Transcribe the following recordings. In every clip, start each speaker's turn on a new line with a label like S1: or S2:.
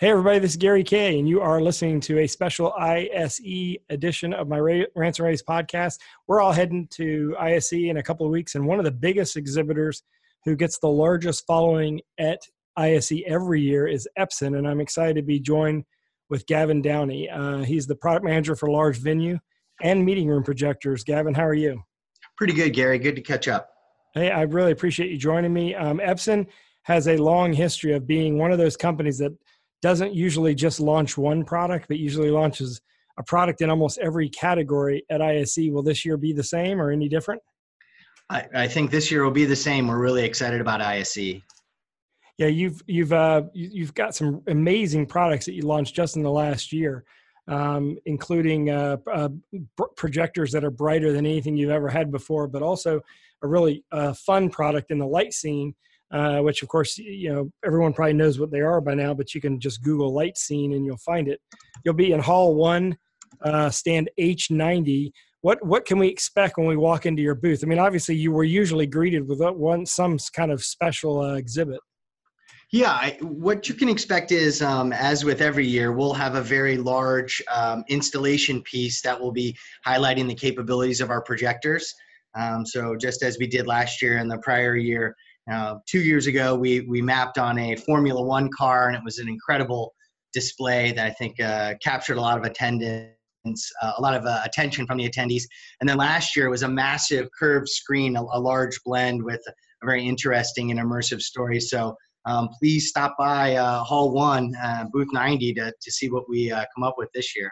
S1: Hey, everybody, this is Gary Kayye, and you are listening to a special ISE edition of my Rants and Raves podcast. We're all heading to ISE in a couple of weeks, and one of the biggest exhibitors who gets the largest following at ISE every year is Epson, and I'm excited to be joined with Gavin Downey. Uh, he's the product manager for large venue and meeting room projectors. Gavin, how are you?
S2: Pretty good, Gary. Good to catch up.
S1: Hey, I really appreciate you joining me. Um, Epson has a long history of being one of those companies that – doesn't usually just launch one product, but usually launches a product in almost every category at ISE. Will this year be the same or any different?
S2: I, I think this year will be the same. We're really excited about ISE.
S1: Yeah, you've you've uh, you've got some amazing products that you launched just in the last year, um, including uh, uh, projectors that are brighter than anything you've ever had before, but also a really uh, fun product in the LightScene uh, which of course you know everyone probably knows what they are by now but you can just google LightScene and you'll find it. You'll be in hall one uh, stand h90 what what can we expect when we walk into your booth? I mean obviously you were usually greeted with one some kind of special uh, exhibit.
S2: Yeah, I, what you can expect is, um, as with every year, we'll have a very large um, installation piece that will be highlighting the capabilities of our projectors. Um, so, just as we did last year and the prior year, uh, two years ago, we, we mapped on a Formula One car, and it was an incredible display that I think uh, captured a lot of attendance, uh, a lot of uh, attention from the attendees. And then last year it was a massive curved screen, a, a large blend with a very interesting and immersive story. So um, please stop by uh, Hall One, uh, booth 90, to, to see what we come up with this year.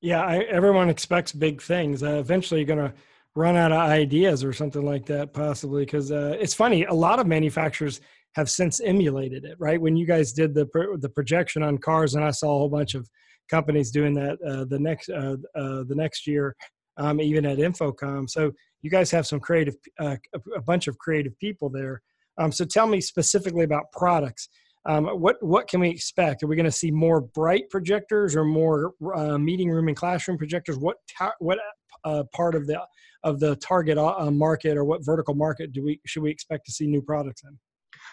S1: Yeah, I, everyone expects big things. eventually, you're going to run out of ideas or something like that possibly because uh, it's funny a lot of manufacturers have since emulated it right when you guys did the the projection on cars and i saw a whole bunch of companies doing that uh, the next uh, uh the next year um, even at InfoComm so you guys have some creative uh, a bunch of creative people there um, so tell me specifically about products um, what what can we expect? Are we going to see more bright projectors or more uh, meeting room and classroom projectors? What ta- what uh, part of the of the target uh, market or what vertical market do we should we expect to see new products in?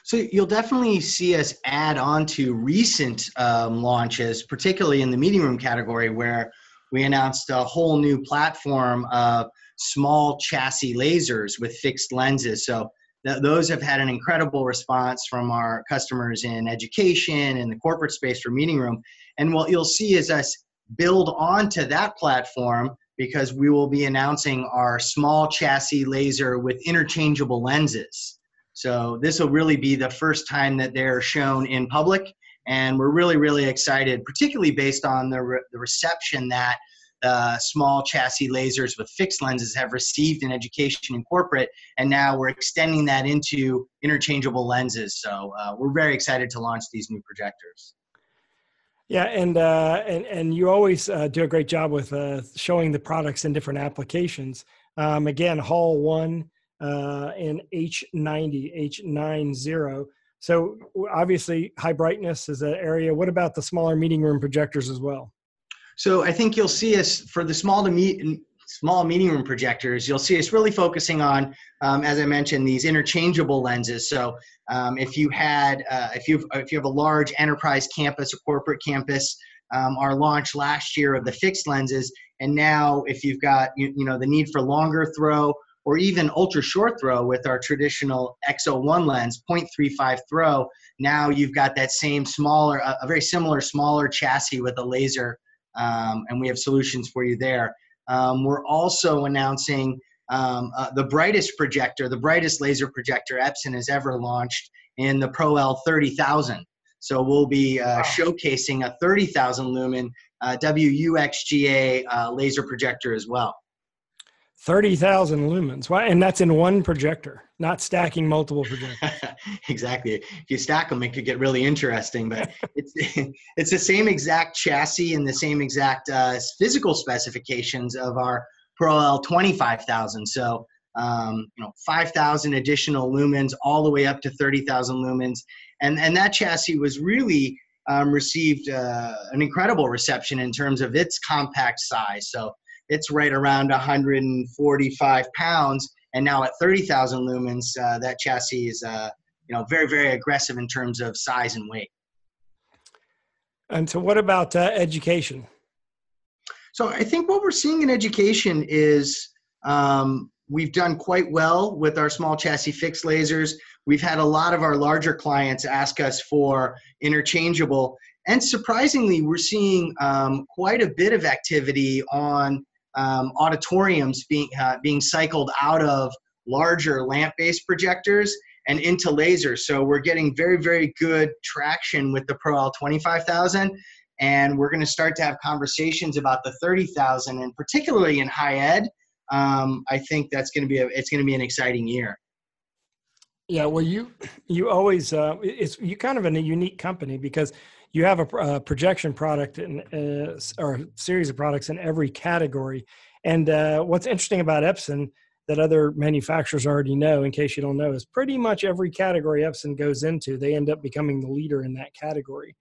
S2: So you'll definitely see us add on to recent um, launches, particularly in the meeting room category, where we announced a whole new platform of small chassis lasers with fixed lenses. So th- those have had an incredible response from our customers in education and the corporate space for meeting room. And what you'll see is us build onto that platform because we will be announcing our small chassis laser with interchangeable lenses. So this will really be the first time that they're shown in public, and we're really, really excited, particularly based on the, re- the reception that uh, small chassis lasers with fixed lenses have received in education and corporate, and now we're extending that into interchangeable lenses. So uh, we're very excited to launch these new projectors.
S1: Yeah, and uh, and and you always uh, do a great job with uh, showing the products in different applications. Um, again, Hall One uh, and H90, H90. So obviously, high brightness is an area. What about the smaller meeting room projectors as well?
S2: So I think you'll see us for the small to meet small meeting room projectors, you'll see us really focusing on, um, as I mentioned, these interchangeable lenses. So um, if you had, uh, if you if you have a large enterprise campus or corporate campus, um, our launch last year of the fixed lenses, and now if you've got you, you know the need for longer throw or even ultra short throw with our traditional XO1 lens, 0.35 throw, now you've got that same smaller, a very similar smaller chassis with a laser, um, and we have solutions for you there. Um, we're also announcing um, uh, the brightest projector, the brightest laser projector Epson has ever launched in the Pro L 30,000. So we'll be uh, wow. showcasing a 30,000 lumen uh, WUXGA uh, laser projector as well.
S1: 30,000 lumens. Why? And that's in one projector, not stacking multiple projectors.
S2: exactly. If you stack them, it could get really interesting, but it's, it's the same exact chassis and the same exact uh, physical specifications of our Pro L 25,000. So, um, you know, 5,000 additional lumens all the way up to 30,000 lumens. And, and that chassis was really um, received uh, an incredible reception in terms of its compact size. So it's right around 145 pounds. And now at 30,000 lumens, uh, that chassis is, uh, you know, very, very aggressive in terms of size and weight.
S1: And so, what about uh, education?
S2: So, I think what we're seeing in education is um, we've done quite well with our small chassis fixed lasers. We've had a lot of our larger clients ask us for interchangeable. And surprisingly, we're seeing um, quite a bit of activity on um, auditoriums being, uh, being cycled out of larger lamp based projectors and into lasers. So we're getting very, very good traction with the Pro L 25000. And we're going to start to have conversations about the 30,000 and particularly in high ed. Um, I think that's going to be a, it's going to be an exciting year.
S1: Yeah, well, you you always uh, it's you kind of in a unique company because you have a, a projection product in, uh, or series of products in every category. And uh, what's interesting about Epson that other manufacturers already know, in case you don't know, is pretty much every category Epson goes into, they end up becoming the leader in that category.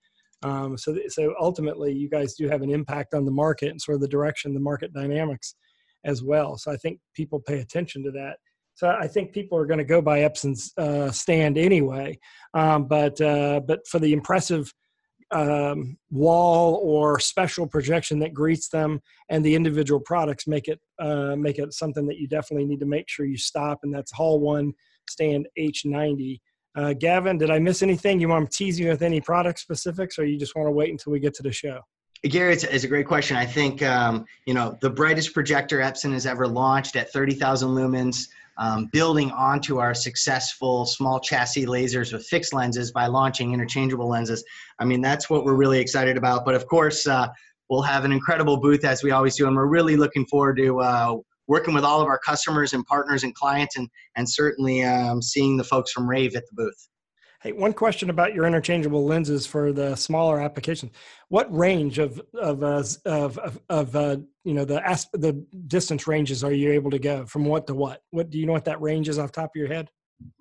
S1: Um, so, so ultimately, you guys do have an impact on the market and sort of the direction, the market dynamics as well. So I think people pay attention to that. So I think people are going to go by Epson's uh, stand anyway. Um, but uh, but for the impressive um, wall or special projection that greets them, and the individual products make it uh, make it something that you definitely need to make sure you stop. And that's Hall One Stand H90. Uh, Gavin, did I miss anything? You want to tease me with any product specifics, or you just want to wait until we get to the show?
S2: Gary, it's, it's, a great question. I think um, you know the brightest projector Epson has ever launched at 30,000 lumens um, building onto our successful small chassis lasers with fixed lenses by launching interchangeable lenses. I mean, that's what we're really excited about. But of course, uh, we'll have an incredible booth as we always do, and we're really looking forward to uh, working with all of our customers and partners and clients, and and certainly um, seeing the folks from Rave at the booth.
S1: Hey, one question about your interchangeable lenses for the smaller applications. What range of of uh, of of, of uh, you know the asp- the distance ranges are you able to go from what to what? What do you know what that range is off top of your head?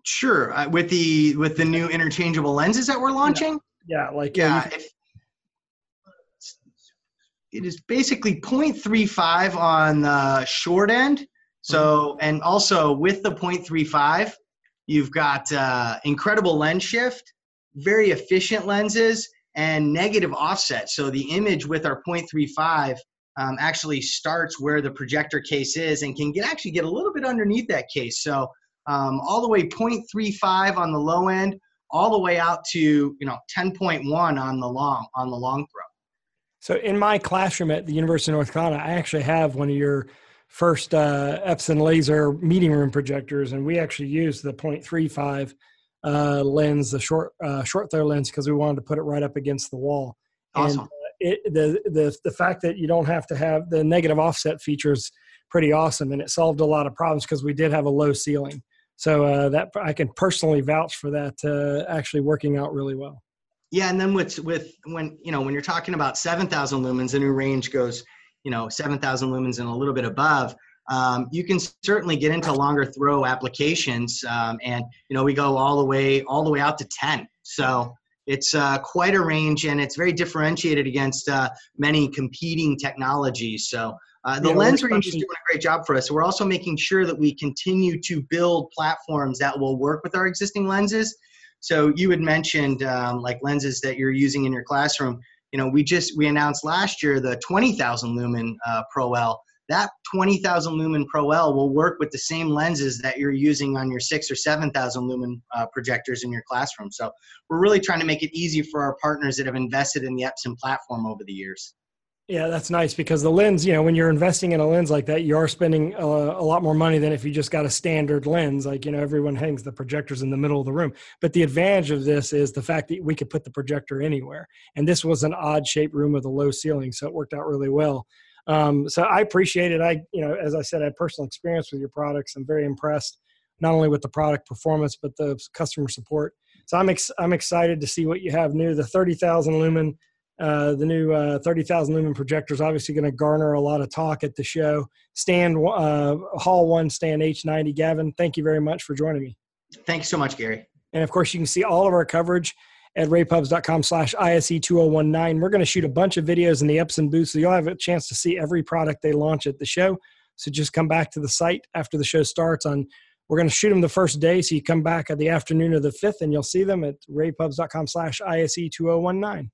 S2: Sure, uh, with the with the new interchangeable lenses that we're launching.
S1: Yeah, yeah like
S2: yeah. If, it is basically 0.35 on the short end. So, mm-hmm. and also with the 0.35, You've got uh, incredible lens shift, very efficient lenses, and negative offset. So the image with our 0.35 um, actually starts where the projector case is and can get actually get a little bit underneath that case. So um, all the way 0.35 on the low end, all the way out to you know 10.1 on the long on the long throw.
S1: So in my classroom at the University of North Carolina, I actually have one of your first uh, Epson laser meeting room projectors, and we actually used the 0.35 uh, lens, the short uh, short throw lens, because we wanted to put it right up against the wall.
S2: Awesome. And,
S1: uh, it, the the the fact that you don't have to have the negative offset features pretty awesome, and it solved a lot of problems because we did have a low ceiling. So uh, that I can personally vouch for that uh, actually working out really well.
S2: Yeah, and then with with when you know when you're talking about 7,000 lumens, the new range goes you know 7,000 lumens and a little bit above, um, you can certainly get into longer throw applications. Um, and you know we go all the way all the way out to 10. So it's uh, quite a range, and it's very differentiated against uh, many competing technologies. So. Uh, the yeah, lens range is doing a great job for us. we're also making sure that we continue to build platforms that will work with our existing lenses. So you had mentioned um, like lenses that you're using in your classroom you know, we just we announced last year the 20,000 lumen uh, Pro L. That 20,000 lumen Pro L will work with the same lenses that you're using on your six or 7,000 lumen uh, projectors in your classroom. So we're really trying to make it easy for our partners that have invested in the Epson platform over the years.
S1: Yeah, that's nice because the lens, you know, when you're investing in a lens like that, you are spending a, a, lot more money than if you just got a standard lens. Like, you know, everyone hangs the projectors in the middle of the room. But the advantage of this is the fact that we could put the projector anywhere. And this was an odd shaped room with a low ceiling, so it worked out really well. Um, so I appreciate it. I, you know, as I said, I had personal experience with your products. I'm very impressed, not only with the product performance, but the customer support. So I'm, ex- I'm excited to see what you have new. The 30,000 lumen uh, the new uh, 30,000 lumen projector is obviously going to garner a lot of talk at the show. Stand uh, Hall One, Stand H90. Gavin, thank you very much for joining me.
S2: Thanks so much, Gary.
S1: And of course, you can see all of our coverage at ravepubs.com slash ISE2019. We're going to shoot a bunch of videos in the Epson booth, so you'll have a chance to see every product they launch at the show. So just come back to the site after the show starts on we're going to shoot them the first day so you come back at the afternoon of the 5th and you'll see them at ravepubs.com slash ise 2019